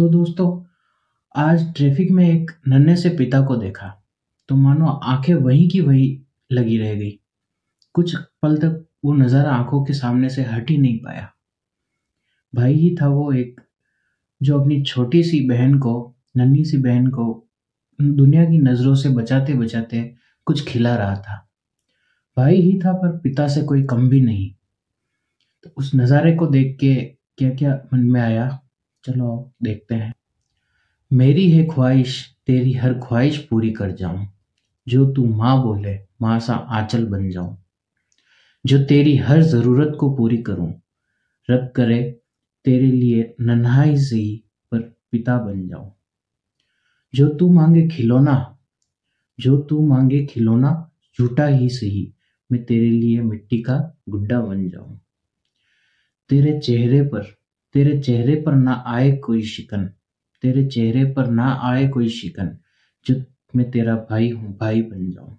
तो दोस्तों, आज ट्रैफ़िक में एक नन्हे से पिता को देखा तो मानो आँखें वहीं की वहीं लगी रह गई। कुछ पल तक वो नज़ारा आँखों के सामने से हट ही नहीं पाया। भाई ही था वो एक, जो अपनी छोटी सी बहन को, नन्ही सी बहन को दुनिया की नज़रों से बचाते बचाते कुछ खिला रहा था। भाई ही था पर पिता से कोई कम भी नहीं। तो उस नज़ारे को देख के क्या क्या मन में आया? चलो देखते हैं। मेरी है ख्वाहिश, तेरी हर ख्वाहिश पूरी कर जाऊँ। जो तू माँ बोले, माँ सा आंचल बन जाऊँ। जो तेरी हर ज़रूरत को पूरी करूँ, रब करे, तेरे लिए नन्हाई से पर पिता बन जाऊँ। जो तू मांगे खिलौना, जो तू मांगे खिलौना झूठा ही सही, मैं तेरे लिए मिट्टी का गुड्डा बन जाऊँ। तेरे चेहरे पर तेरे चेहरे पर ना आए कोई शिकन। तेरे चेहरे पर ना आए कोई शिकन, जो मैं तेरा भाई हूँ, भाई बन जाऊँ।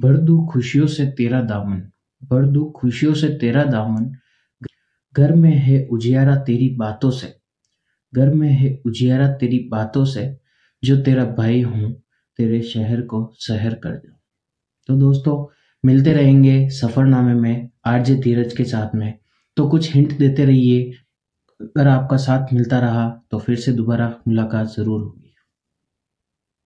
भर दू खुशियों से तेरा दामन, भर दू खुशियों से तेरा दामन। घर में है उजियारा तेरी बातों से, घर में है उजियारा तेरी बातों से, जो तेरा भाई हूँ, तेरे शहर को शहर कर जाऊँ तो दोस्तों, मिलते रहेंगे सफरनामे में, आरजे धीरज के साथ में। तो कुछ हिंट देते रहिए अगर आपका साथ मिलता रहा तो फिर से दोबारा मुलाकात ज़रूर होगी।